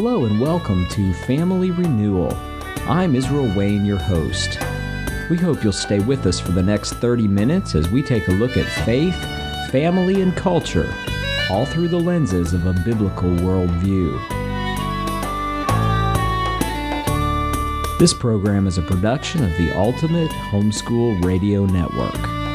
Hello and welcome to Family Renewal. I'm Israel Wayne, your host. We hope you'll stay with us for the next 30 minutes as we take a look at faith, family, and culture, all through the lenses of a biblical worldview. This program is a production of the Ultimate Homeschool Radio Network.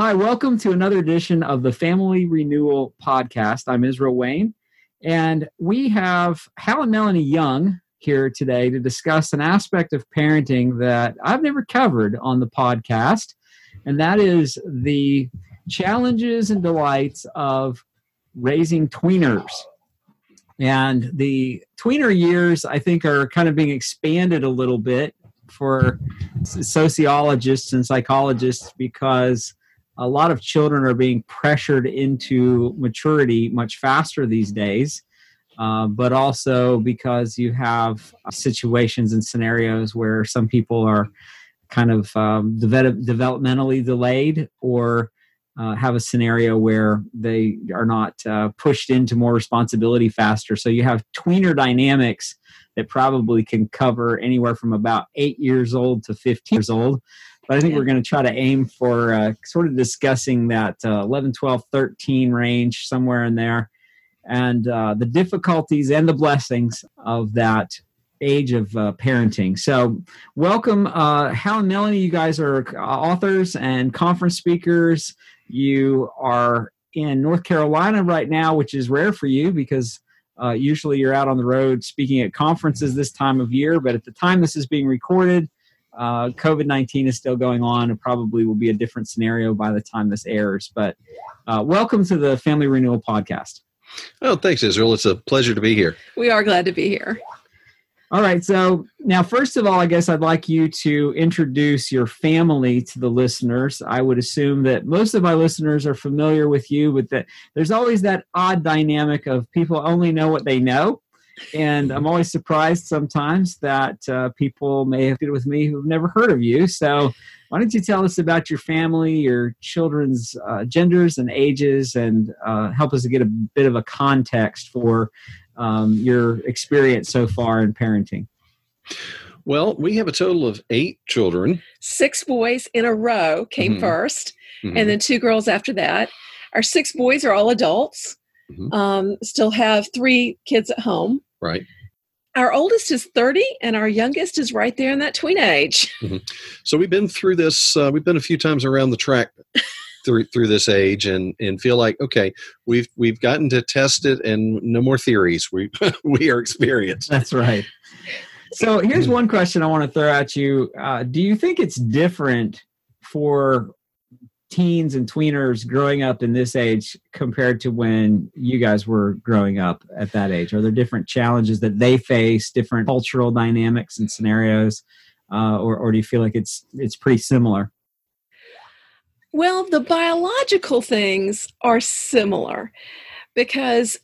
Hi, welcome to another edition of the Family Renewal Podcast. I'm Israel Wayne, and we have Hal and Melanie Young here today to discuss an aspect of parenting that I've never covered on the podcast, and that is the challenges and delights of raising tweeners. And the tweener years, I think, are kind of being expanded a little bit for sociologists and psychologists because a lot of children are being pressured into maturity much faster these days. Uh, but also because you have situations and scenarios where some people are kind of um, develop, developmentally delayed or uh, have a scenario where they are not uh, pushed into more responsibility faster. So you have tweener dynamics that probably can cover anywhere from about eight years old to 15 years old but I think yeah. we're going to try to aim for uh, sort of discussing that uh, 11, 12, 13 range, somewhere in there, and uh, the difficulties and the blessings of that age of uh, parenting. So, welcome, uh, Hal and Melanie. You guys are uh, authors and conference speakers. You are in North Carolina right now, which is rare for you because uh, usually you're out on the road speaking at conferences this time of year. But at the time this is being recorded, uh, COVID 19 is still going on and probably will be a different scenario by the time this airs. But uh, welcome to the Family Renewal Podcast. Oh, thanks, Israel. It's a pleasure to be here. We are glad to be here. All right. So, now, first of all, I guess I'd like you to introduce your family to the listeners. I would assume that most of my listeners are familiar with you, but that there's always that odd dynamic of people only know what they know and I'm always surprised sometimes that uh, people may have been with me who've never heard of you. So, why don't you tell us about your family, your children's uh, genders and ages, and uh, help us to get a bit of a context for um, your experience so far in parenting? Well, we have a total of eight children. Six boys in a row came mm-hmm. 1st mm-hmm. and then two girls after that. Our six boys are all adults. Mm-hmm. Um, still have three kids at home. Right. Our oldest is 30, and our youngest is right there in that tween age. Mm-hmm. So we've been through this. Uh, we've been a few times around the track through through this age, and and feel like okay, we've we've gotten to test it, and no more theories. We we are experienced. That's right. So here's one question I want to throw at you. Uh, do you think it's different for teens and tweeners growing up in this age compared to when you guys were growing up at that age? Are there different challenges that they face, different cultural dynamics and scenarios, uh, or, or do you feel like it's it's pretty similar? Well, the biological things are similar because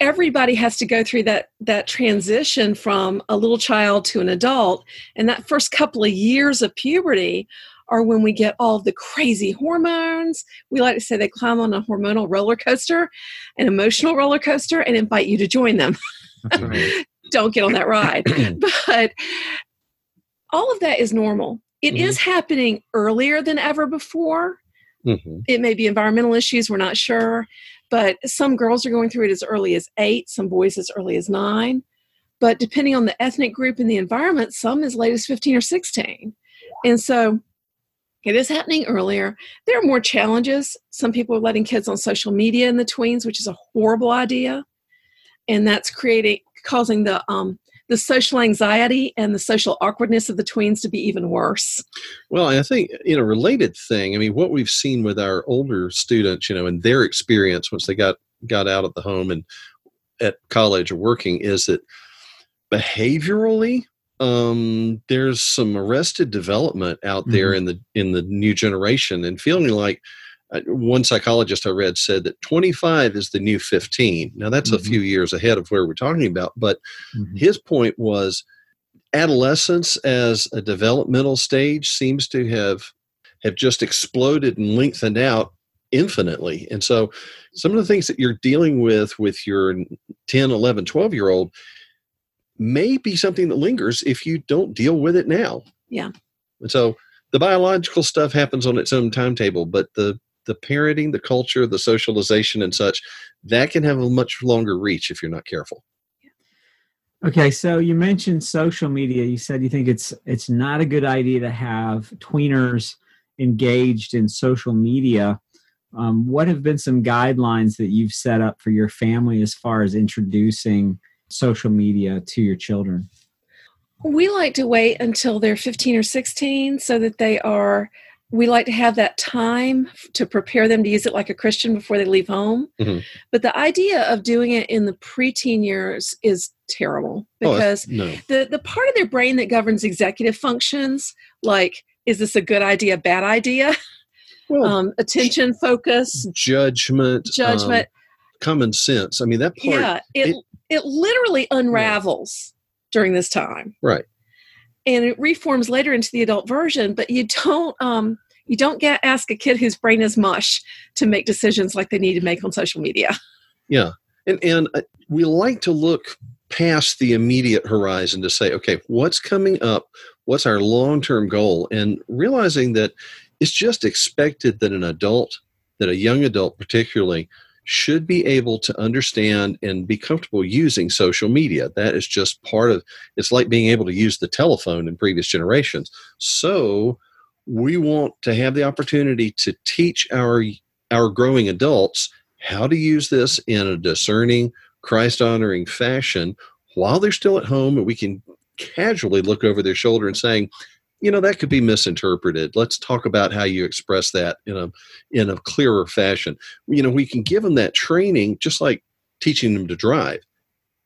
everybody has to go through that that transition from a little child to an adult and that first couple of years of puberty are when we get all the crazy hormones. We like to say they climb on a hormonal roller coaster, an emotional roller coaster, and invite you to join them. Right. Don't get on that ride. but all of that is normal. It mm-hmm. is happening earlier than ever before. Mm-hmm. It may be environmental issues, we're not sure. But some girls are going through it as early as eight, some boys as early as nine. But depending on the ethnic group and the environment, some as late as 15 or 16. And so it is happening earlier. There are more challenges. Some people are letting kids on social media in the tweens, which is a horrible idea. And that's creating causing the um, the social anxiety and the social awkwardness of the tweens to be even worse. Well, I think in a related thing, I mean, what we've seen with our older students, you know, and their experience once they got got out of the home and at college or working, is that behaviorally um, there's some arrested development out there mm-hmm. in the in the new generation, and feeling like uh, one psychologist I read said that 25 is the new 15. Now that's mm-hmm. a few years ahead of where we're talking about, but mm-hmm. his point was adolescence as a developmental stage seems to have have just exploded and lengthened out infinitely. And so some of the things that you're dealing with with your 10, 11, 12 year old may be something that lingers if you don't deal with it now. Yeah. And so the biological stuff happens on its own timetable, but the the parenting, the culture, the socialization and such, that can have a much longer reach if you're not careful. Okay, so you mentioned social media. You said you think it's it's not a good idea to have tweeners engaged in social media. Um, what have been some guidelines that you've set up for your family as far as introducing social media to your children? We like to wait until they're 15 or 16 so that they are, we like to have that time to prepare them to use it like a Christian before they leave home. Mhm. But the idea of doing it in the preteen years is terrible Oh, because no. the, the part of their brain that governs executive functions, like, is this a good idea, bad idea? Well, Um, attention, focus, judgment, um, judgment. common sense. I mean, that part. yeah, it, it- it literally unravels during this time. Right. and it reforms later into the adult version but you don't um you don't get ask a kid whose brain is mush to make decisions like they need to make on social media Yeah, and and uh, we like to look past the immediate horizon to say, okay, what's coming up? What's our long term goal? And realizing that it's just expected that an adult, that a young adult particularly, should be able to understand and be comfortable using social media. That is just part of. It's like being able to use the telephone in previous generations. So we want to have the opportunity to teach our our growing adults how to use this in a discerning, Christ honoring fashion while they're still at home and we can casually look over their shoulder and saying, you know, that could be misinterpreted. Let's talk about how you express that in a in a clearer fashion. You know, we can give them that training just like teaching them to drive.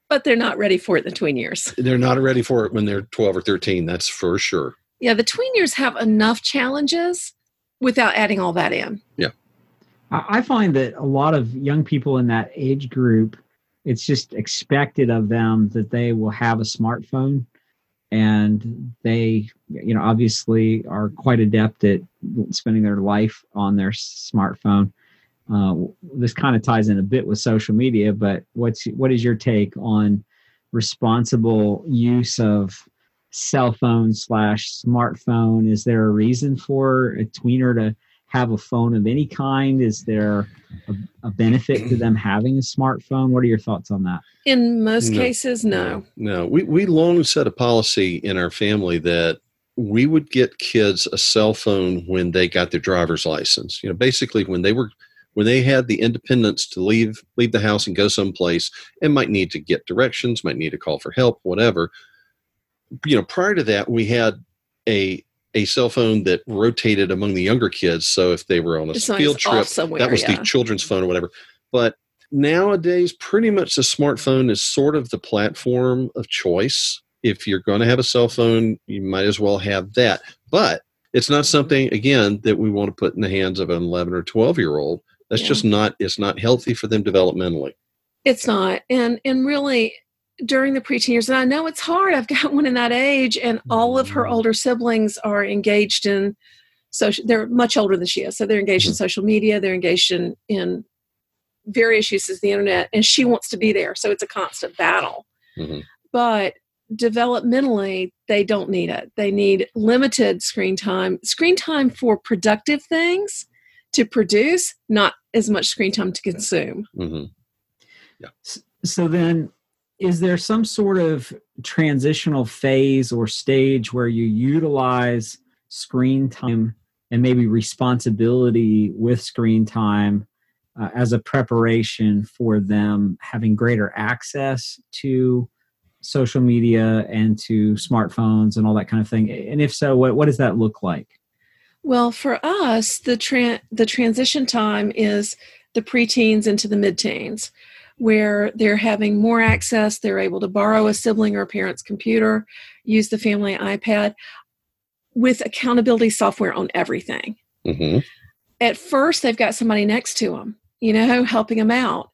but they're not ready for it in the tween years They're not ready for it when they're 12 or 13, that's for sure. yeah the tween years have enough challenges without adding all that in yeah I find that a lot of young people in that age group, it's just expected of them that they will have a smartphone and they, you know, obviously are quite adept at spending their life on their smartphone. Uh, this kind of ties in a bit with social media, but what's what is your take on responsible use of cell phone slash smartphone? Is there a reason for a tweener to have a phone of any kind? Is there a, a benefit to them having a smartphone? What are your thoughts on that? in most No. cases no No, we, we long set a policy in our family that we would get kids a cell phone when they got their driver's license. You know, basically when they were when they had the independence to leave leave the house and go someplace and might need to get directions, might need to call for help, whatever. You know, prior to that, we had a a cell phone that rotated among the younger kids. So if they were on a It's field trip, somewhere that was yeah. the children's phone or whatever. But nowadays, pretty much the smartphone is sort of the platform of choice. If you're going to have a cell phone, you might as well have that. But it's not something, again, that we want to put in the hands of an 11 or 12 year old. That's Yeah. just not, it's not healthy for them developmentally. It's not. And and really during the preteen years, and I know it's hard. I've got one in that age, and all of her older siblings are engaged in social they're much older than she is. So they're engaged in social media, they're engaged in in various uses of the internet, and she wants to be there. So it's a constant battle. Mhm. But developmentally, they don't need it. They need limited screen time, screen time for productive things to produce, not as much screen time to consume. hmm So then, is there some sort of transitional phase or stage where you utilize screen time and maybe responsibility with screen time uh, as a preparation for them having greater access to social media and to smartphones and all that kind of thing? And if so, what, what does that look like? Well, for us, the tran the transition time is the preteens into the mid-teens, where they're having more access. They're able to borrow a sibling or a parent's computer, use the family iPad, with accountability software on everything. hmm At first, they've got somebody next to them, you know, helping them out,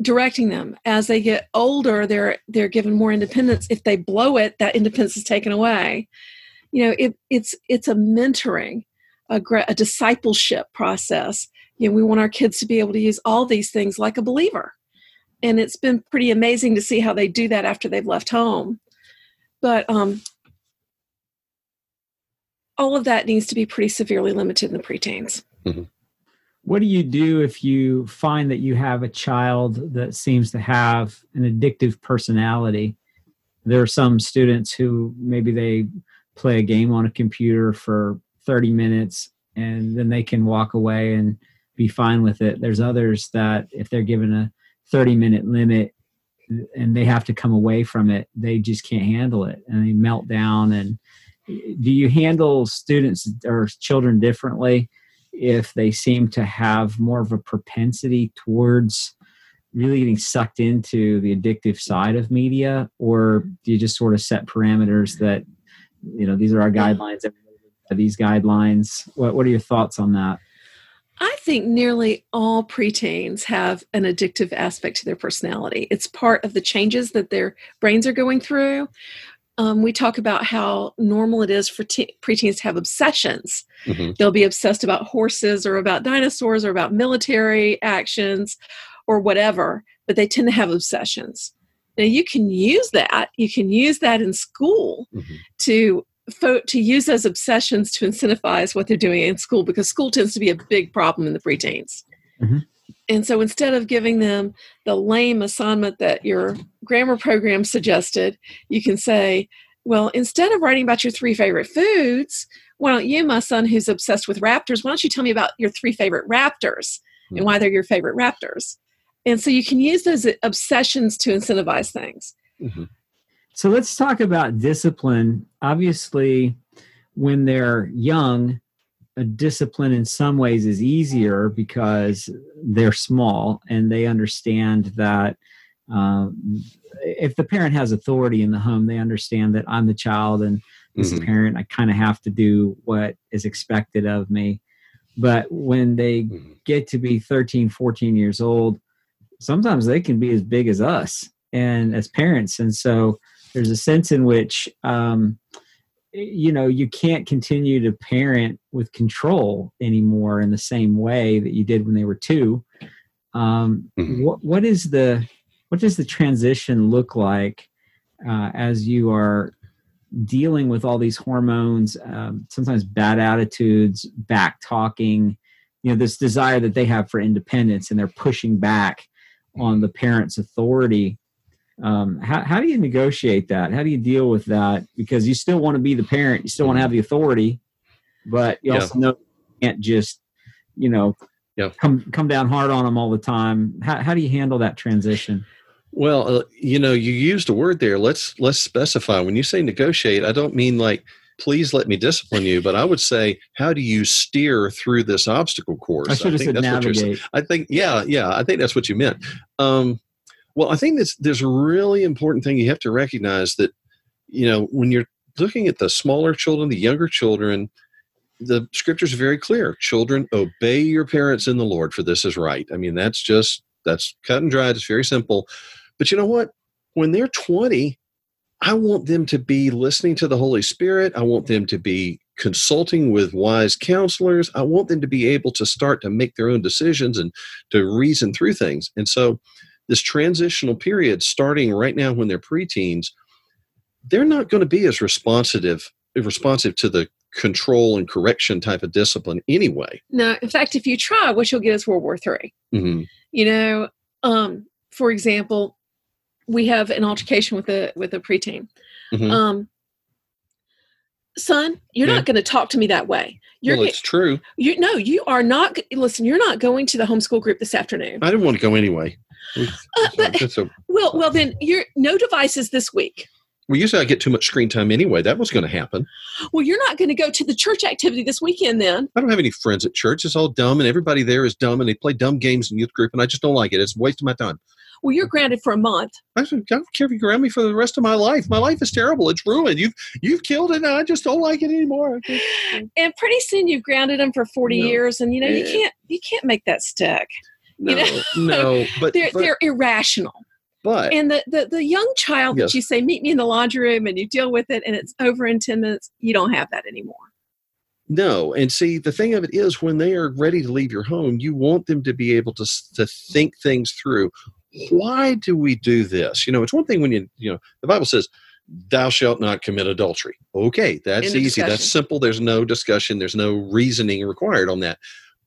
directing them. As they get older, they're they're given more independence. If they blow it, that independence is taken away you know it, it's it's a mentoring a, a discipleship process. You know, we want our kids to be able to use all these things like a believer. And it's been pretty amazing to see how they do that after they've left home. But um, all of that needs to be pretty severely limited in the preteens. Mm-hmm. What do you do if you find that you have a child that seems to have an addictive personality? There are some students who maybe they play a game on a computer for 30 minutes and then they can walk away and be fine with it. There's others that if they're given a 30 minute limit and they have to come away from it, they just can't handle it and they melt down. And do you handle students or children differently if they seem to have more of a propensity towards really getting sucked into the addictive side of media or do you just sort of set parameters that you know these are our guidelines these guidelines what, what are your thoughts on that I think nearly all preteens have an addictive aspect to their personality. It's part of the changes that their brains are going through. Um, we talk about how normal it is for te- preteens to have obsessions. Mm-hmm. They'll be obsessed about horses or about dinosaurs or about military actions or whatever, but they tend to have obsessions. Now, you can use that. You can use that in school mm-hmm. to to use those obsessions to incentivize what they're doing in school because school tends to be a big problem in the preteens. Mm-hmm. And so instead of giving them the lame assignment that your grammar program suggested, you can say, well, instead of writing about your three favorite foods, why don't you, my son who's obsessed with raptors, why don't you tell me about your three favorite raptors and why they're your favorite raptors? And so you can use those obsessions to incentivize things. Mm-hmm. So let's talk about discipline. Obviously, when they're young, a discipline in some ways is easier because they're small and they understand that um, if the parent has authority in the home, they understand that I'm the child and as mm-hmm. a parent, I kind of have to do what is expected of me. But when they mm-hmm. get to be 13, 14 years old, sometimes they can be as big as us and as parents. And so there's a sense in which um, you know you can't continue to parent with control anymore in the same way that you did when they were two um, mm-hmm. what, what is the what does the transition look like uh, as you are dealing with all these hormones um, sometimes bad attitudes back talking you know this desire that they have for independence and they're pushing back on the parent's authority um, how, how do you negotiate that? How do you deal with that? Because you still want to be the parent you still want to have the authority but you yeah. also know you can't just you know yeah. come come down hard on them all the time. How, how do you handle that transition? Well uh, you know you used a word there let's let's specify. When you say negotiate i don't mean like please let me discipline you but i would say how do you steer through this obstacle course? I, should have I think said that's navigate. what you're i think yeah yeah i think that's what you meant. Um, well, I think this, there's a really important thing you have to recognize that, you know, when you're looking at the smaller children, the younger children, the scriptures are very clear. Children, obey your parents in the Lord, for this is right. I mean, that's just, that's cut and dried. It's very simple. But you know what? When they're 20, I want them to be listening to the Holy Spirit. I want them to be consulting with wise counselors. I want them to be able to start to make their own decisions and to reason through things. And so, this transitional period starting right now when they're preteens, they're not going to be as responsive responsive to the control and correction type of discipline anyway. No, in fact, if you try, what you'll get is World War 3 mm-hmm. You know, um, for example, we have an altercation with a with a preteen. Mm-hmm. Um, son, you're yeah. not going to talk to me that way. You're well, it's true. You no, you are not. Listen, you're not going to the homeschool group this afternoon. I didn't want to go anyway. Uh, but, a, well, well, then you're no devices this week. Well, usually I get too much screen time anyway. That was going to happen. Well, you're not going to go to the church activity this weekend then. I don't have any friends at church. It's all dumb, and everybody there is dumb, and they play dumb games in youth group, and I just don't like it. It's a waste of my time. Well, you're grounded for a month. I don't care if you ground me for the rest of my life. My life is terrible. It's ruined. You've you've killed it, and I just don't like it anymore. And pretty soon you've grounded them for forty no. years, and you know yeah. you can't you can't make that stick. No, you know? no, but they're but, they're irrational. But and the, the the young child yes. that you say meet me in the laundry room and you deal with it and it's over in ten minutes, you don't have that anymore. No, and see, the thing of it is, when they are ready to leave your home, you want them to be able to to think things through. Why do we do this? You know, it's one thing when you you know the Bible says, "Thou shalt not commit adultery." Okay, that's easy. discussion. That's simple. There's no discussion. There's no reasoning required on that.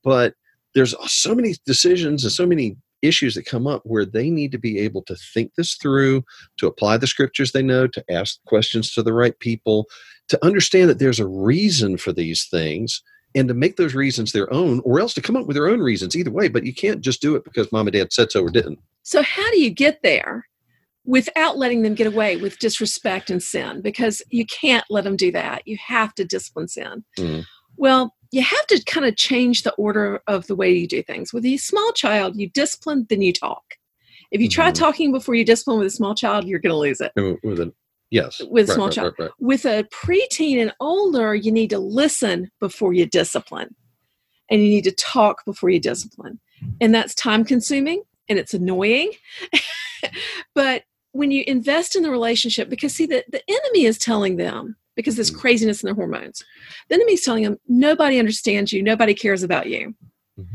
But there's so many decisions and so many issues that come up where they need to be able to think this through, to apply the scriptures they know, to ask questions to the right people, to understand that there's a reason for these things and to make those reasons their own or else to come up with their own reasons either way but you can't just do it because mom and dad said so or didn't So, how do you get there without letting them get away with disrespect and sin? Because you can't let them do that. You have to discipline sin. Mm. Well, you have to kind of change the order of the way you do things. With a small child, you discipline, then you talk. If you try Mhm. talking before you discipline with a small child, you're going to lose it. With a yes With a Right, small right, child. right. With a preteen and older, you need to listen before you discipline. And you need to talk before you discipline. And that's time consuming and it's annoying. but when you invest in the relationship, because see, the, the enemy is telling them, because this Mhm. craziness in their hormones, the enemy is telling them, nobody understands you, nobody cares about you. Mhm.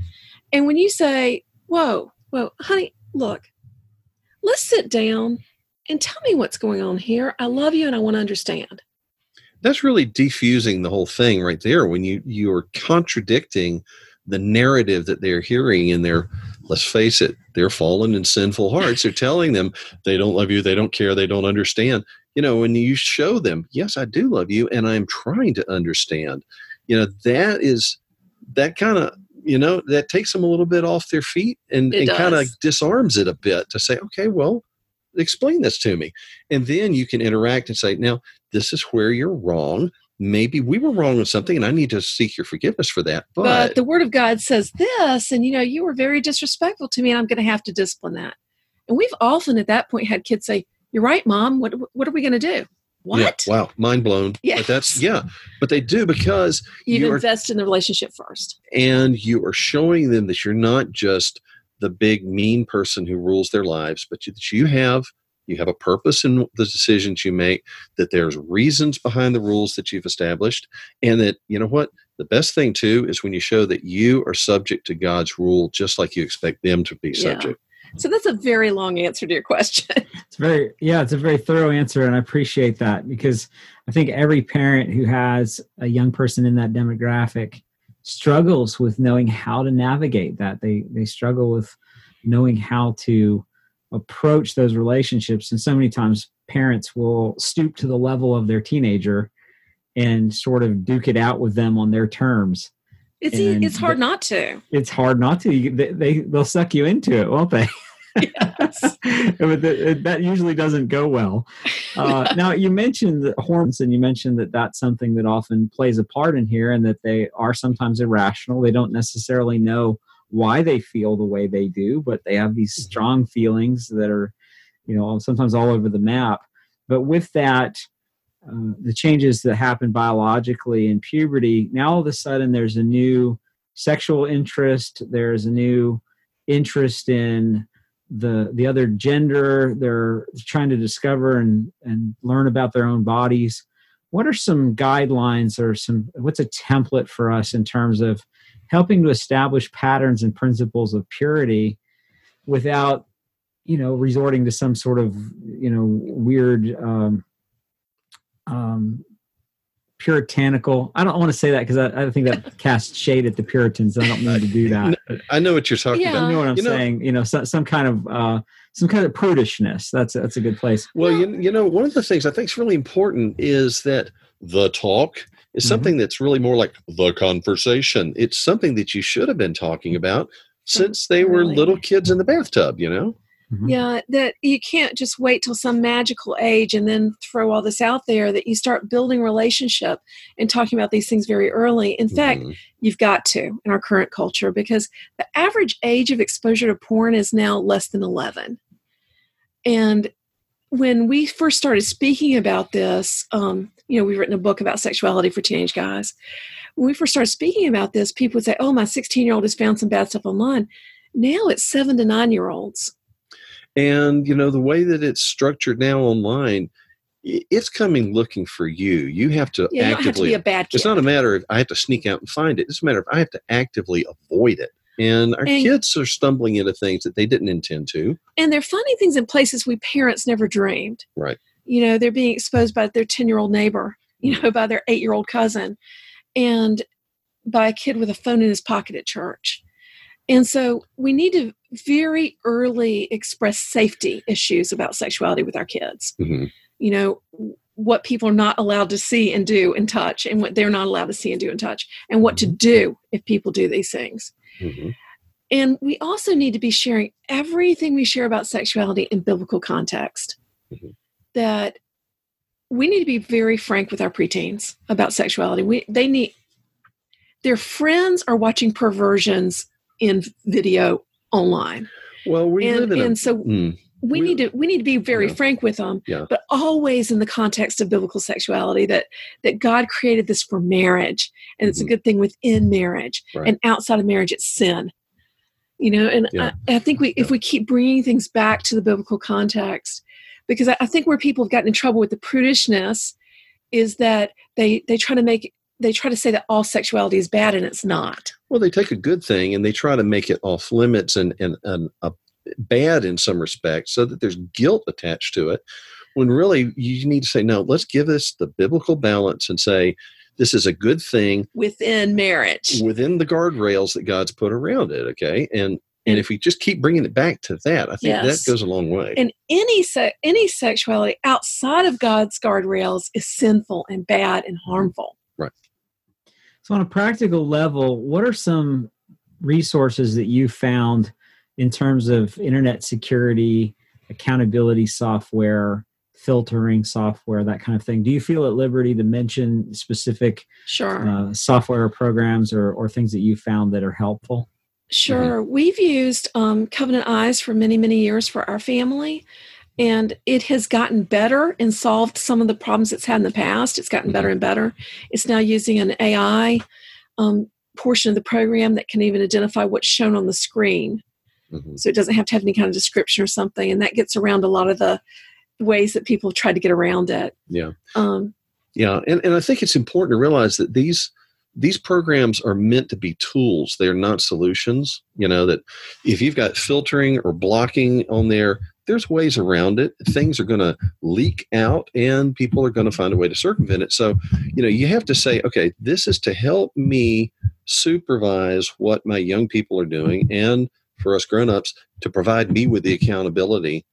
And when you say, whoa, whoa, honey, look, let's sit down and tell me what's going on here. I love you and I want to understand. that's really defusing the whole thing right there when you you are contradicting the narrative that they're hearing in their let's face it their fallen and sinful hearts are telling them they don't love you they don't care they don't understand you know when you show them yes i do love you and i'm trying to understand you know that is that kind of you know that takes them a little bit off their feet and, It and kind of disarms it a bit to say okay well explain this to me. And then you can interact and say now this is where you're wrong. Maybe we were wrong with something and i need to seek your forgiveness for that But, but, the word of God says this, and you know, you were very disrespectful to me, and I'm going to have to discipline that. And we've often at that point had kids say, You're right, mom. What, what are we going to do? What? yeah, wow mind blown but that's yeah but they do because you are in the relationship first. and you are showing them that you're not just the big mean person who rules their lives but you, that you have you have a purpose in the decisions you make that there's reasons behind the rules that you've established and that you know what the best thing too is when you show that you are subject to god's rule just like you expect them to be Yeah. subject So that's a very long answer to your question. It's very yeah, it's a very thorough answer, and I appreciate that because I think every parent who has a young person in that demographic struggles with knowing how to navigate that. They they struggle with knowing how to approach those relationships, and so many times parents will stoop to the level of their teenager and sort of duke it out with them on their terms. It's And it's hard not to. It's hard not to. They, they they'll suck you into it, won't they? Yes. but th- that usually doesn't go well. Uh, now, you mentioned the hormones, and you mentioned that that's something that often plays a part in here, and that they are sometimes irrational. They don't necessarily know why they feel the way they do, but they have these strong feelings that are, you know, sometimes all over the map. But with that, uh, the changes that happen biologically in puberty, now all of a sudden there's a new sexual interest. There's a new interest in the the other gender they're trying to discover and and learn about their own bodies. What are some guidelines or some what's a template for us in terms of helping to establish patterns and principles of purity without you know resorting to some sort of you know weird um, um, puritanical i don't want to say that because I, I think that casts shade at the puritans i don't mean to do that i know what you're talking Yeah. about you know what I'm You know- saying? You know, some, some kind of uh, some kind of prudishness. That's that's a good place. Well, Well- you, you know, one of the things I think is really important is that the talk is Mhm. something that's really more like the conversation. It's something that you should have been talking about since they were little kids in the bathtub, you know? Mhm. Yeah, that you can't just wait till some magical age and then throw all this out there. That you start building relationship and talking about these things very early. In fact, Mhm. you've got to in our current culture because the average age of exposure to porn is now less than 11 and when we first started speaking about this um, you know we've written a book about sexuality for teenage guys when we first started speaking about this people would say oh my 16 year old has found some bad stuff online now it's seven to nine year olds and, you know, the way that it's structured now online, it's coming looking for you. You have to you don't have to actively. be a bad kid. it's not a matter of I have to sneak out and find it. It's a matter of I have to actively avoid it. And our And- kids are stumbling into things that they didn't intend to. and they're finding things in places we parents never dreamed. Right. You know, they're being exposed by their 10 year old neighbor, you hmm. know, by their eight year old cousin, and by a kid with a phone in his pocket at church. And so we need to very early express safety issues about sexuality with our kids. Mhm. You know, what people are not allowed to see and do and touch, and what they're not allowed to see and do and touch, and what to do if people do these things. Mhm. And we also need to be sharing everything we share about sexuality in biblical context. Mhm. That we need to be very frank with our preteens about sexuality. We they need their friends are watching perversions in video online. Well, we and live in a. and so Mm, we, we- need to we need to be very Yeah. frank with them Yeah. but always in the context of biblical sexuality that that god created this for marriage and it's a Mhm. good thing within marriage Right. and outside of marriage it's sin you know and Yeah. I, I think we if we keep bringing things back to the biblical context because I, I think where people have gotten in trouble with the prudishness is that they they try to make they try to say that all sexuality is bad and it's not well, they take a good thing and they try to make it off limits and and, and uh, bad in some respects, so that there's guilt attached to it. When really you need to say, no, let's give this the biblical balance and say this is a good thing within marriage within the guardrails that God's put around it. Okay, and and if we just keep bringing it back to that, I think Yes. that goes a long way. and any se- any sexuality outside of God's guardrails is sinful and bad and harmful. So, on a practical level, what are some resources that you found in terms of internet security, accountability software, filtering software, that kind of thing? Do you feel at liberty to mention specific Sure, uh, software programs or, or things that you found that are helpful? sure. We've used um, Covenant Eyes for many many years for our family. And it has gotten better and solved some of the problems it's had in the past. It's gotten better and better. It's now using an AI um, portion of the program that can even identify what's shown on the screen. Mhm. so it doesn't have to have any kind of description or something and that gets around a lot of the ways that people have tried to get around it Yeah. um, Yeah, and, and I think it's important to realize that these these programs are meant to be tools. They're not solutions. You know that if you've got filtering or blocking on there, there's ways around it. Things are going to leak out, and people are going to find a way to circumvent it. So, you know, you have to say, okay, this is to help me supervise what my young people are doing, and for us grown-ups to provide me with the accountability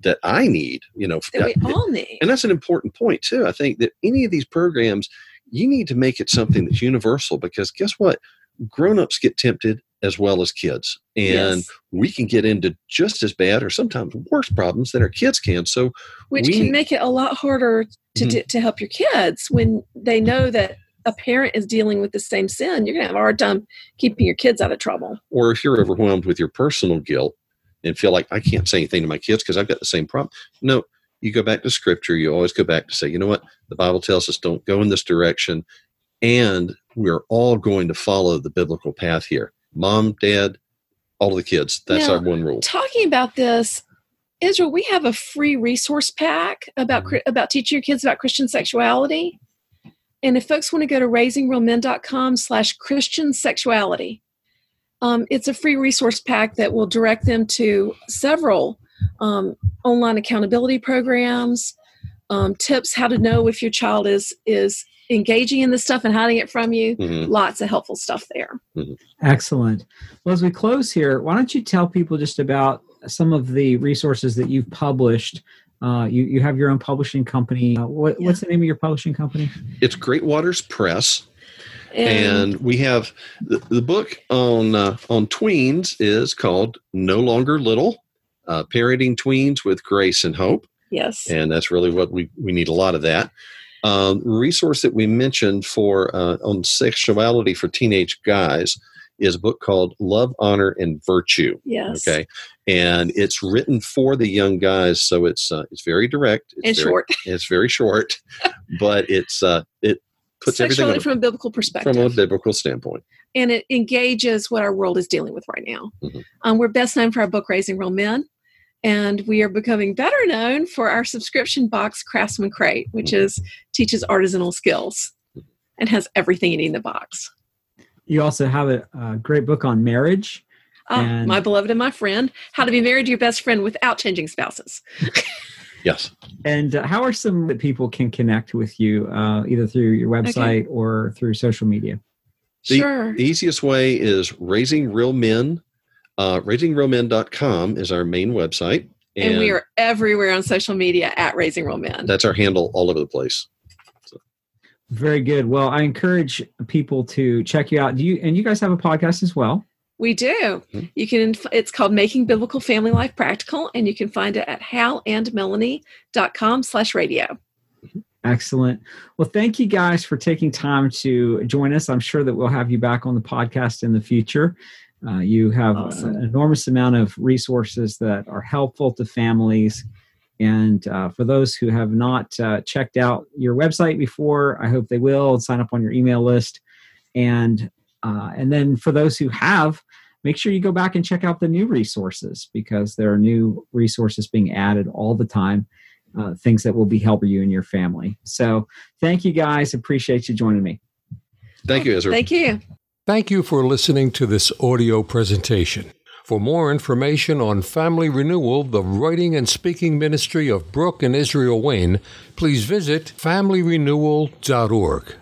that I need. You know, that we all need and that's an important point too. I think that any of these programs, you need to make it something that's universal because guess what? Grown-ups get tempted as well as kids. And Yes. we can get into just as bad or sometimes worse problems than our kids can. So which we- can make it a lot harder to Mhm. do, to help your kids when they know that a parent is dealing with the same sin you're going to have a hard time keeping your kids out of trouble or if you're overwhelmed with your personal guilt and feel like I can't say anything to my kids because I've got the same problem. No, you go back to scripture. You always go back to say, you know what? The Bible tells us don't go in this direction. And we're all going to follow the biblical path here. Mom, dad, all the kids. That's Now, our one rule. talking about this israel we have a free resource pack about about teaching your kids about christian sexuality and if folks want to go to raisingrealmen.com slash christian sexuality um, it's a free resource pack that will direct them to several um, online accountability programs um, tips how to know if your child is is engaging in this stuff and hiding it from you Mhm. lots of helpful stuff there Excellent. Well, as we close here, why don't you tell people just about some of the resources that you've published? Uh, you, you have your own publishing company. Uh, what, Yeah. What's the name of your publishing company? It's Great Waters Press. and we have the, the book on uh, on tweens is called No Longer Little uh, Parenting Tweens with Grace and Hope. yes and that's really what we we need a lot of that um, resource that we mentioned for uh, on sexuality for teenage guys is a book called love honor and virtue yes. okay? And it's written for the young guys so it's uh, it's very direct it's and very, short. it's very short but it's uh it puts everything sexuality on- from a biblical perspective. from a biblical standpoint. And it engages what our world is dealing with right now. Mhm. um, we're best known for our book raising real men And we are becoming better known for our subscription box, Craftsman Crate, which is teaches artisanal skills and has everything you need in the box. You also have a, a great book on marriage. Uh, my beloved and my friend, How to Be Married to Your Best Friend Without Changing Spouses. yes. And uh, how are some that people can connect with you, uh, either through your website okay. or through social media? Sure. The sure. easiest way is Raising Real Men. Uh, RaisingRealMen.com is our main website. And, and, we are everywhere on social media at Raising Real Men. That's our handle all over the place. So. Very good. Well, I encourage people to check you out. Do you and you guys have a podcast as well? We do. Mm-hmm. You can. It's called Making Biblical Family Life Practical, and you can find it at halandmelanie.com slash radio. Excellent. Well, thank you guys for taking time to join us. I'm sure that we'll have you back on the podcast in the future. Uh, you have awesome. an enormous amount of resources that are helpful to families. And uh, for those who have not uh, checked out your website before, I hope they will and sign up on your email list. And uh, and then for those who have, make sure you go back and check out the new resources because there are new resources being added all the time. Uh, things that will be helping you and your family. So, thank you guys. Appreciate you joining me. Thank you, Israel. Thank you. Thank you for listening to this audio presentation. For more information on Family Renewal, the writing and speaking ministry of Brook and Israel Wayne, please visit familyrenewal.org.